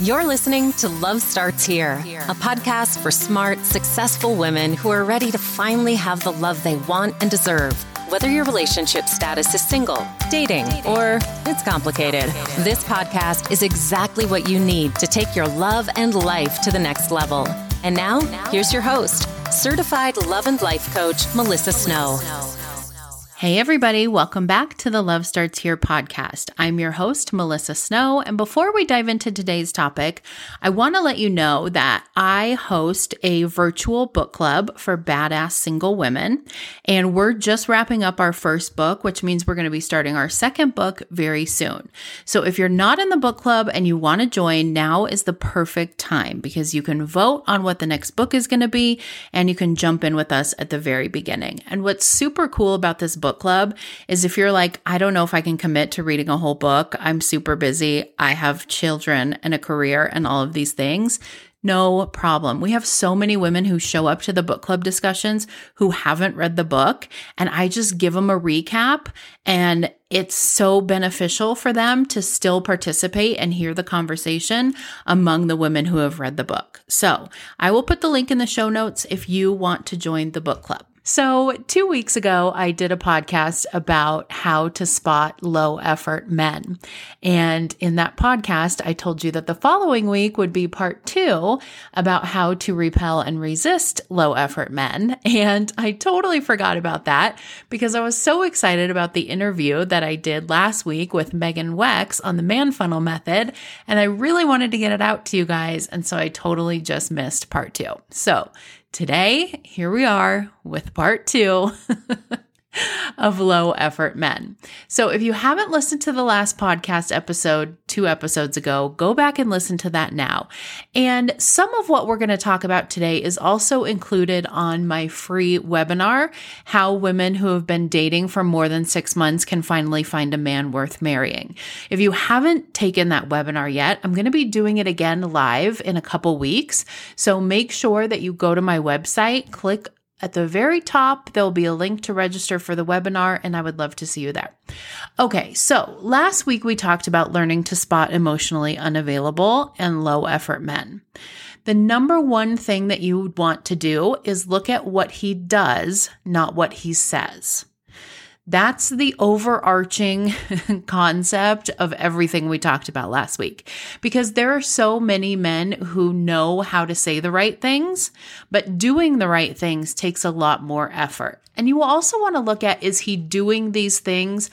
You're listening to Love Starts Here, a podcast for smart, successful women who are ready to finally have the love they want and deserve. Whether your relationship status is single, dating, or it's complicated, this podcast is exactly what you need to take your love and life to the next level. And now, here's your host, certified love and life coach, Melissa Snow. Hey, everybody, welcome back to the Love Starts Here podcast. I'm your host, Melissa Snow. And before we dive into today's topic, I want to let you know that I host a virtual book club for badass single women. And we're just wrapping up our first book, which means we're going to be starting our second book very soon. So if you're not in the book club and you want to join, now is the perfect time because you can vote on what the next book is going to be and you can jump in with us at the very beginning. And what's super cool about this book book club is if you're like, I don't know if I can commit to reading a whole book, I'm super busy, I have children and a career and all of these things. No problem. We have so many women who show up to the book club discussions who haven't read the book, and I just give them a recap, and it's so beneficial for them to still participate and hear the conversation among the women who have read the book. So I will put the link in the show notes if you want to join the book club. So, two weeks ago, I did a podcast about how to spot low effort men. And in that podcast, I told you that the following week would be part two about how to repel and resist low effort men. And I totally forgot about that because I was so excited about the interview that I did last week with Megan Wex on the man funnel method. And I really wanted to get it out to you guys. And so I totally just missed part two. So, Today, here we are with part two of low effort men. So, if you haven't listened to the last podcast episode two episodes ago, go back and listen to that now. And some of what we're going to talk about today is also included on my free webinar How Women Who Have Been Dating for More Than Six Months Can Finally Find a Man Worth Marrying. If you haven't taken that webinar yet, I'm going to be doing it again live in a couple weeks. So, make sure that you go to my website, click at the very top, there'll be a link to register for the webinar, and I would love to see you there. Okay, so last week we talked about learning to spot emotionally unavailable and low effort men. The number one thing that you would want to do is look at what he does, not what he says. That's the overarching concept of everything we talked about last week. Because there are so many men who know how to say the right things, but doing the right things takes a lot more effort. And you will also want to look at is he doing these things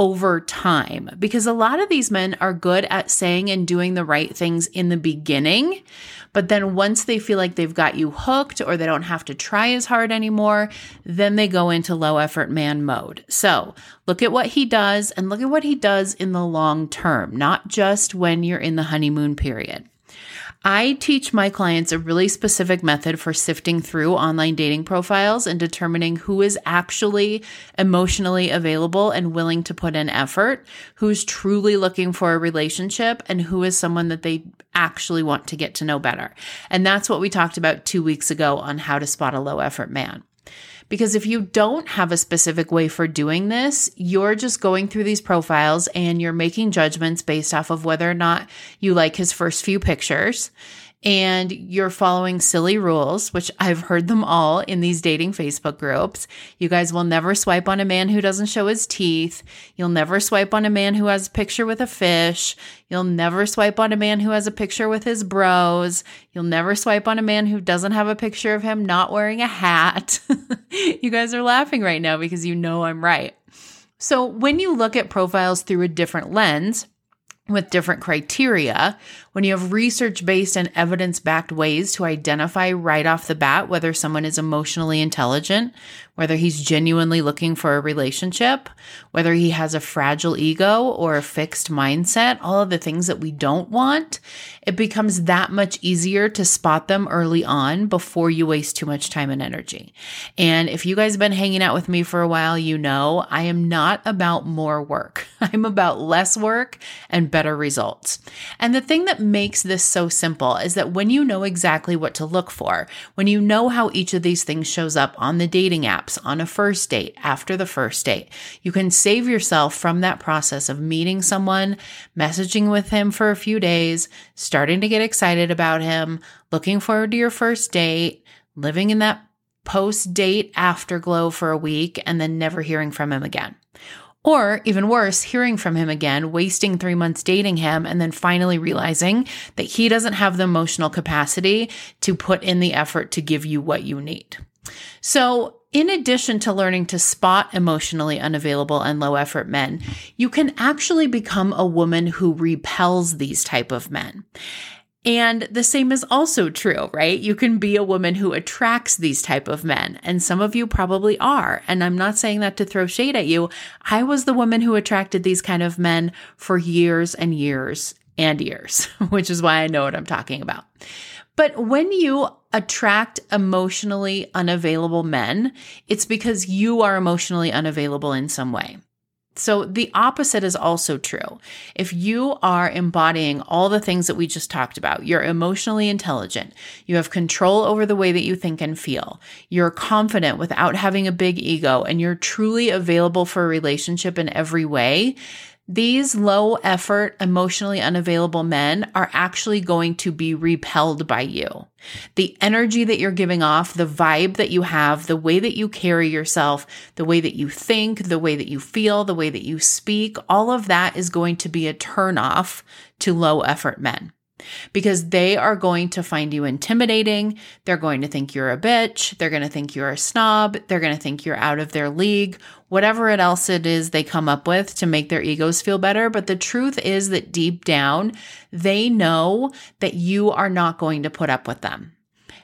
over time because a lot of these men are good at saying and doing the right things in the beginning. But then once they feel like they've got you hooked or they don't have to try as hard anymore, then they go into low effort man mode. So look at what he does and look at what he does in the long term, not just when you're in the honeymoon period. I teach my clients a really specific method for sifting through online dating profiles and determining who is actually emotionally available and willing to put in effort, who's truly looking for a relationship, and who is someone that they actually want to get to know better. And that's what we talked about two weeks ago on how to spot a low effort man. Because if you don't have a specific way for doing this, you're just going through these profiles and you're making judgments based off of whether or not you like his first few pictures and you're following silly rules, which I've heard them all in these dating Facebook groups. You guys will never swipe on a man who doesn't show his teeth. You'll never swipe on a man who has a picture with a fish. You'll never swipe on a man who has a picture with his bros. You'll never swipe on a man who doesn't have a picture of him not wearing a hat. you guys are laughing right now because you know I'm right. So when you look at profiles through a different lens, with different criteria, when you have research based and evidence backed ways to identify right off the bat whether someone is emotionally intelligent, whether he's genuinely looking for a relationship, whether he has a fragile ego or a fixed mindset, all of the things that we don't want, it becomes that much easier to spot them early on before you waste too much time and energy. And if you guys have been hanging out with me for a while, you know I am not about more work. I'm about less work and better results. And the thing that makes this so simple is that when you know exactly what to look for, when you know how each of these things shows up on the dating on a first date, after the first date, you can save yourself from that process of meeting someone, messaging with him for a few days, starting to get excited about him, looking forward to your first date, living in that post date afterglow for a week, and then never hearing from him again. Or even worse, hearing from him again, wasting three months dating him, and then finally realizing that he doesn't have the emotional capacity to put in the effort to give you what you need. So, in addition to learning to spot emotionally unavailable and low effort men, you can actually become a woman who repels these type of men. And the same is also true, right? You can be a woman who attracts these type of men, and some of you probably are. And I'm not saying that to throw shade at you. I was the woman who attracted these kind of men for years and years and years, which is why I know what I'm talking about. But when you attract emotionally unavailable men, it's because you are emotionally unavailable in some way. So the opposite is also true. If you are embodying all the things that we just talked about, you're emotionally intelligent, you have control over the way that you think and feel, you're confident without having a big ego, and you're truly available for a relationship in every way, these low effort, emotionally unavailable men are actually going to be repelled by you. The energy that you're giving off, the vibe that you have, the way that you carry yourself, the way that you think, the way that you feel, the way that you speak, all of that is going to be a turnoff to low effort men because they are going to find you intimidating. They're going to think you're a bitch. They're going to think you're a snob. They're going to think you're out of their league, whatever it else it is they come up with to make their egos feel better. But the truth is that deep down, they know that you are not going to put up with them.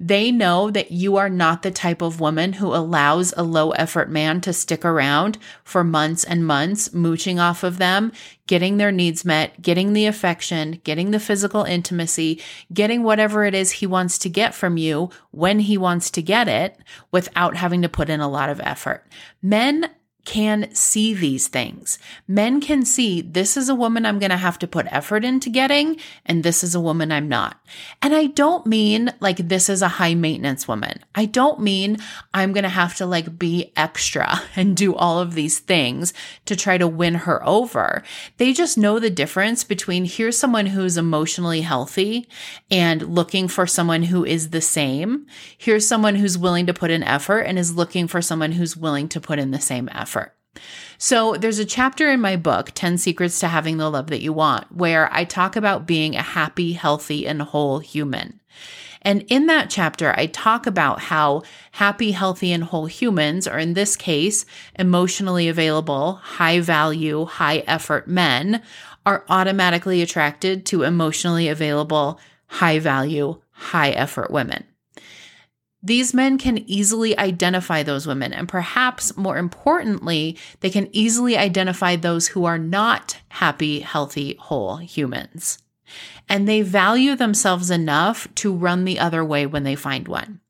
They know that you are not the type of woman who allows a low effort man to stick around for months and months, mooching off of them, getting their needs met, getting the affection, getting the physical intimacy, getting whatever it is he wants to get from you when he wants to get it without having to put in a lot of effort. Men can see these things. Men can see this is a woman I'm going to have to put effort into getting, and this is a woman I'm not. And I don't mean like this is a high maintenance woman. I don't mean I'm going to have to like be extra and do all of these things to try to win her over. They just know the difference between here's someone who's emotionally healthy and looking for someone who is the same. Here's someone who's willing to put in effort and is looking for someone who's willing to put in the same effort. So, there's a chapter in my book, 10 Secrets to Having the Love That You Want, where I talk about being a happy, healthy, and whole human. And in that chapter, I talk about how happy, healthy, and whole humans, or in this case, emotionally available, high value, high effort men, are automatically attracted to emotionally available, high value, high effort women. These men can easily identify those women, and perhaps more importantly, they can easily identify those who are not happy, healthy, whole humans. And they value themselves enough to run the other way when they find one.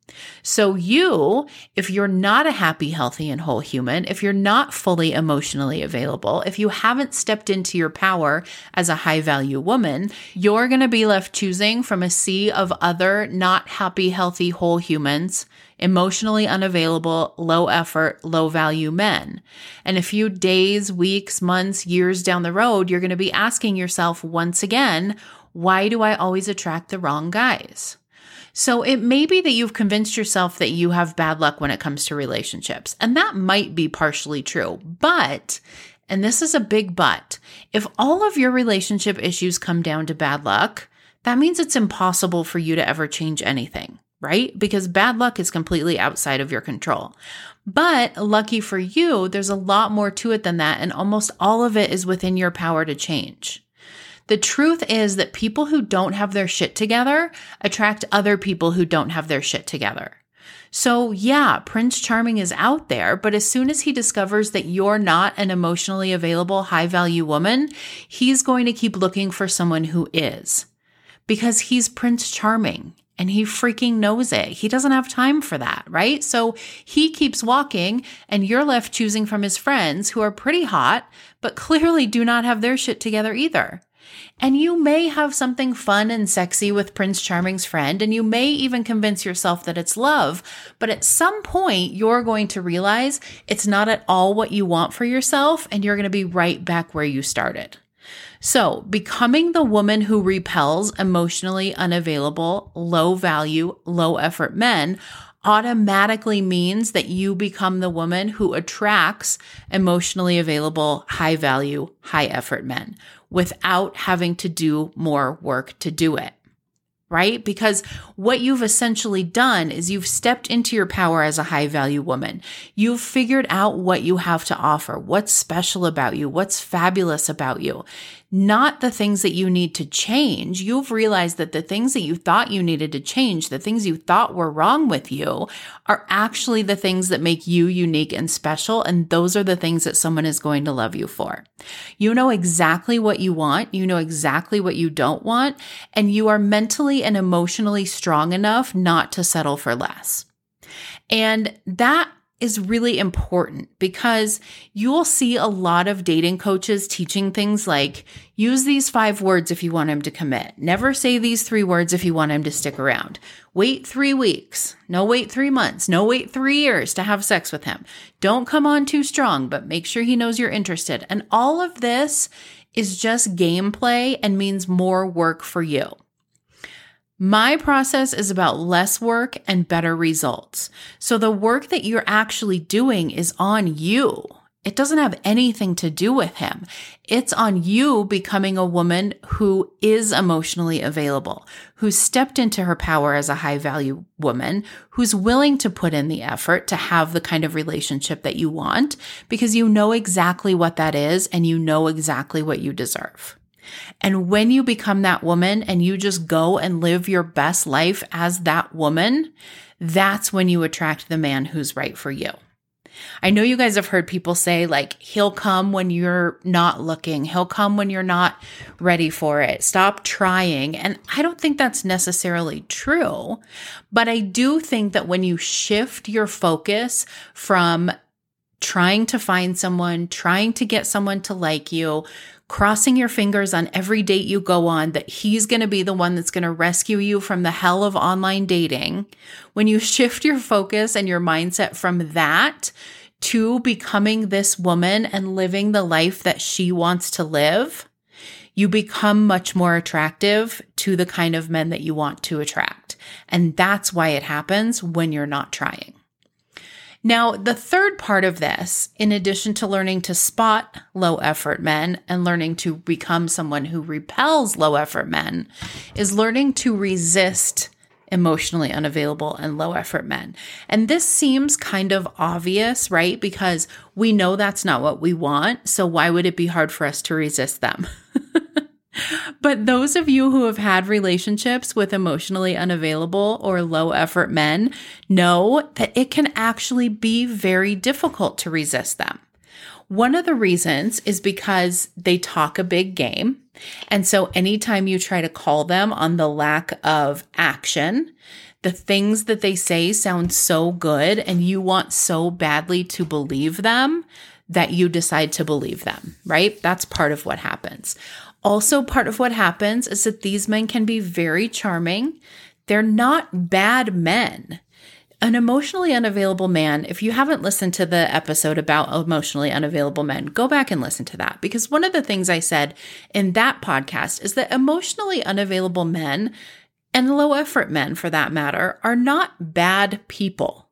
So, you, if you're not a happy, healthy, and whole human, if you're not fully emotionally available, if you haven't stepped into your power as a high value woman, you're going to be left choosing from a sea of other not happy, healthy, whole humans, emotionally unavailable, low effort, low value men. And a few days, weeks, months, years down the road, you're going to be asking yourself once again, why do I always attract the wrong guys? So it may be that you've convinced yourself that you have bad luck when it comes to relationships. And that might be partially true. But, and this is a big but, if all of your relationship issues come down to bad luck, that means it's impossible for you to ever change anything, right? Because bad luck is completely outside of your control. But lucky for you, there's a lot more to it than that. And almost all of it is within your power to change. The truth is that people who don't have their shit together attract other people who don't have their shit together. So, yeah, Prince Charming is out there, but as soon as he discovers that you're not an emotionally available, high value woman, he's going to keep looking for someone who is. Because he's Prince Charming and he freaking knows it. He doesn't have time for that, right? So he keeps walking and you're left choosing from his friends who are pretty hot, but clearly do not have their shit together either. And you may have something fun and sexy with Prince Charming's friend, and you may even convince yourself that it's love. But at some point, you're going to realize it's not at all what you want for yourself, and you're going to be right back where you started. So, becoming the woman who repels emotionally unavailable, low value, low effort men automatically means that you become the woman who attracts emotionally available, high value, high effort men without having to do more work to do it right? Because what you've essentially done is you've stepped into your power as a high value woman. You've figured out what you have to offer, what's special about you, what's fabulous about you not the things that you need to change. You've realized that the things that you thought you needed to change, the things you thought were wrong with you, are actually the things that make you unique and special. And those are the things that someone is going to love you for. You know exactly what you want. You know exactly what you don't want. And you are mentally and emotionally strong enough not to settle for less. And that is really important because you'll see a lot of dating coaches teaching things like use these five words if you want him to commit. Never say these three words if you want him to stick around. Wait three weeks. No, wait three months. No, wait three years to have sex with him. Don't come on too strong, but make sure he knows you're interested. And all of this is just gameplay and means more work for you. My process is about less work and better results. So the work that you're actually doing is on you. It doesn't have anything to do with him. It's on you becoming a woman who is emotionally available, who stepped into her power as a high value woman, who's willing to put in the effort to have the kind of relationship that you want because you know exactly what that is and you know exactly what you deserve. And when you become that woman and you just go and live your best life as that woman, that's when you attract the man who's right for you. I know you guys have heard people say, like, he'll come when you're not looking, he'll come when you're not ready for it. Stop trying. And I don't think that's necessarily true. But I do think that when you shift your focus from trying to find someone, trying to get someone to like you, crossing your fingers on every date you go on that he's going to be the one that's going to rescue you from the hell of online dating, when you shift your focus and your mindset from that to becoming this woman and living the life that she wants to live, you become much more attractive to the kind of men that you want to attract. And that's why it happens when you're not trying. Now, the third part of this, in addition to learning to spot low effort men and learning to become someone who repels low effort men, is learning to resist emotionally unavailable and low effort men. And this seems kind of obvious, right? Because we know that's not what we want. So why would it be hard for us to resist them? But those of you who have had relationships with emotionally unavailable or low effort men know that it can actually be very difficult to resist them. One of the reasons is because they talk a big game. And so anytime you try to call them on the lack of action, the things that they say sound so good and you want so badly to believe them that you decide to believe them, right? That's part of what happens. Also, part of what happens is that these men can be very charming. They're not bad men. An emotionally unavailable man, if you haven't listened to the episode about emotionally unavailable men, go back and listen to that. Because one of the things I said in that podcast is that emotionally unavailable men and low effort men, for that matter, are not bad people.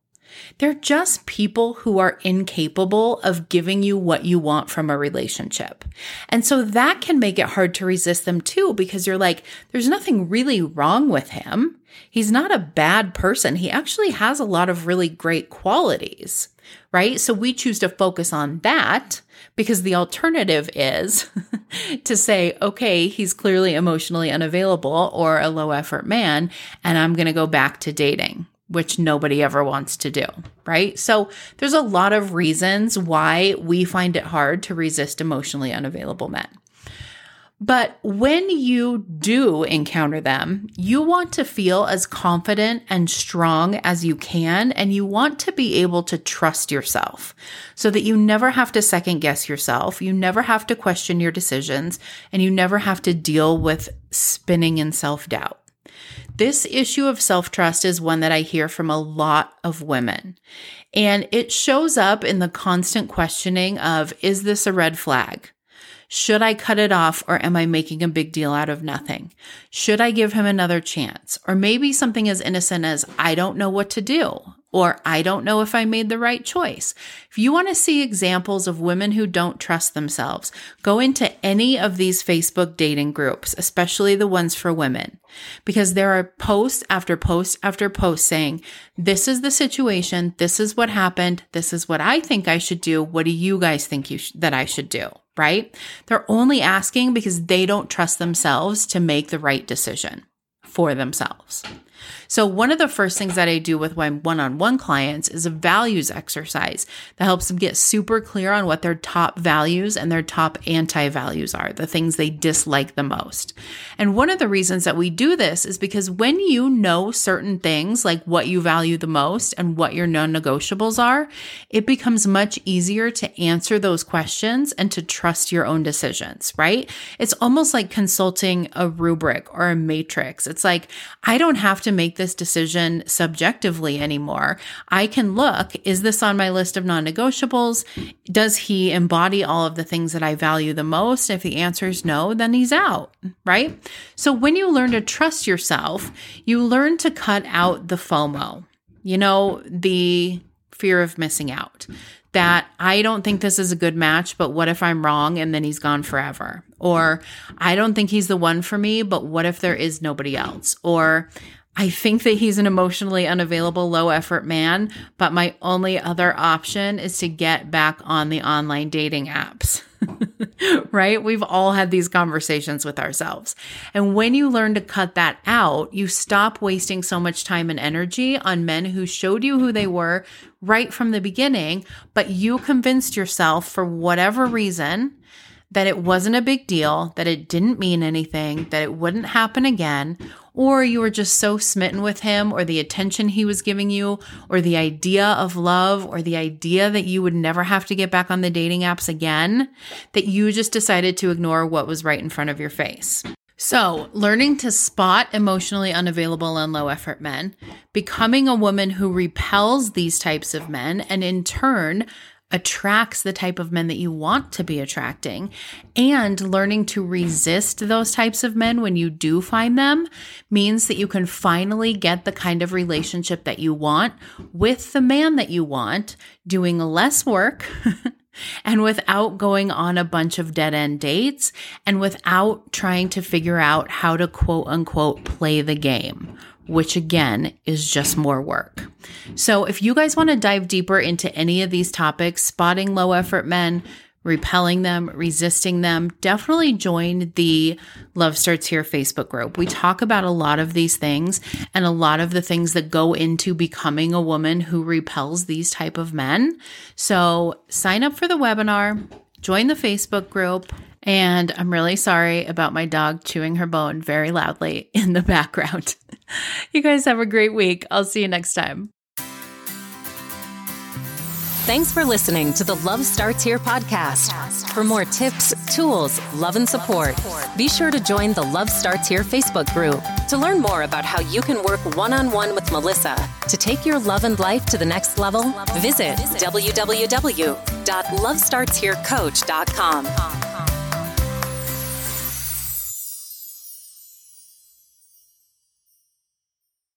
They're just people who are incapable of giving you what you want from a relationship. And so that can make it hard to resist them too, because you're like, there's nothing really wrong with him. He's not a bad person. He actually has a lot of really great qualities, right? So we choose to focus on that because the alternative is to say, okay, he's clearly emotionally unavailable or a low effort man, and I'm going to go back to dating which nobody ever wants to do, right? So there's a lot of reasons why we find it hard to resist emotionally unavailable men. But when you do encounter them, you want to feel as confident and strong as you can, and you want to be able to trust yourself so that you never have to second guess yourself, you never have to question your decisions, and you never have to deal with spinning in self doubt. This issue of self trust is one that I hear from a lot of women. And it shows up in the constant questioning of, is this a red flag? Should I cut it off or am I making a big deal out of nothing? Should I give him another chance? Or maybe something as innocent as, I don't know what to do or I don't know if I made the right choice. If you want to see examples of women who don't trust themselves, go into any of these Facebook dating groups, especially the ones for women, because there are posts after post after post saying, this is the situation. This is what happened. This is what I think I should do. What do you guys think you sh- that I should do? Right? They're only asking because they don't trust themselves to make the right decision for themselves. So, one of the first things that I do with my one on one clients is a values exercise that helps them get super clear on what their top values and their top anti values are, the things they dislike the most. And one of the reasons that we do this is because when you know certain things, like what you value the most and what your non negotiables are, it becomes much easier to answer those questions and to trust your own decisions, right? It's almost like consulting a rubric or a matrix. It's like, I don't have to make this decision subjectively anymore. I can look, is this on my list of non negotiables? Does he embody all of the things that I value the most? If the answer is no, then he's out, right? So when you learn to trust yourself, you learn to cut out the FOMO, you know, the fear of missing out that I don't think this is a good match, but what if I'm wrong and then he's gone forever? Or I don't think he's the one for me, but what if there is nobody else? Or I think that he's an emotionally unavailable, low effort man, but my only other option is to get back on the online dating apps. right? We've all had these conversations with ourselves. And when you learn to cut that out, you stop wasting so much time and energy on men who showed you who they were right from the beginning, but you convinced yourself for whatever reason that it wasn't a big deal, that it didn't mean anything, that it wouldn't happen again, or you were just so smitten with him or the attention he was giving you or the idea of love or the idea that you would never have to get back on the dating apps again that you just decided to ignore what was right in front of your face. So, learning to spot emotionally unavailable and low effort men, becoming a woman who repels these types of men, and in turn, attracts the type of men that you want to be attracting. And learning to resist those types of men when you do find them means that you can finally get the kind of relationship that you want with the man that you want doing less work and without going on a bunch of dead end dates and without trying to figure out how to quote unquote play the game which again is just more work. So, if you guys want to dive deeper into any of these topics, spotting low effort men, repelling them, resisting them, definitely join the Love Starts Here Facebook group. We talk about a lot of these things and a lot of the things that go into becoming a woman who repels these type of men. So, sign up for the webinar, join the Facebook group, and I'm really sorry about my dog chewing her bone very loudly in the background. you guys have a great week. I'll see you next time. Thanks for listening to the Love Starts Here podcast. For more tips, tools, love, and support, be sure to join the Love Starts Here Facebook group. To learn more about how you can work one on one with Melissa to take your love and life to the next level, visit www.lovestartsherecoach.com.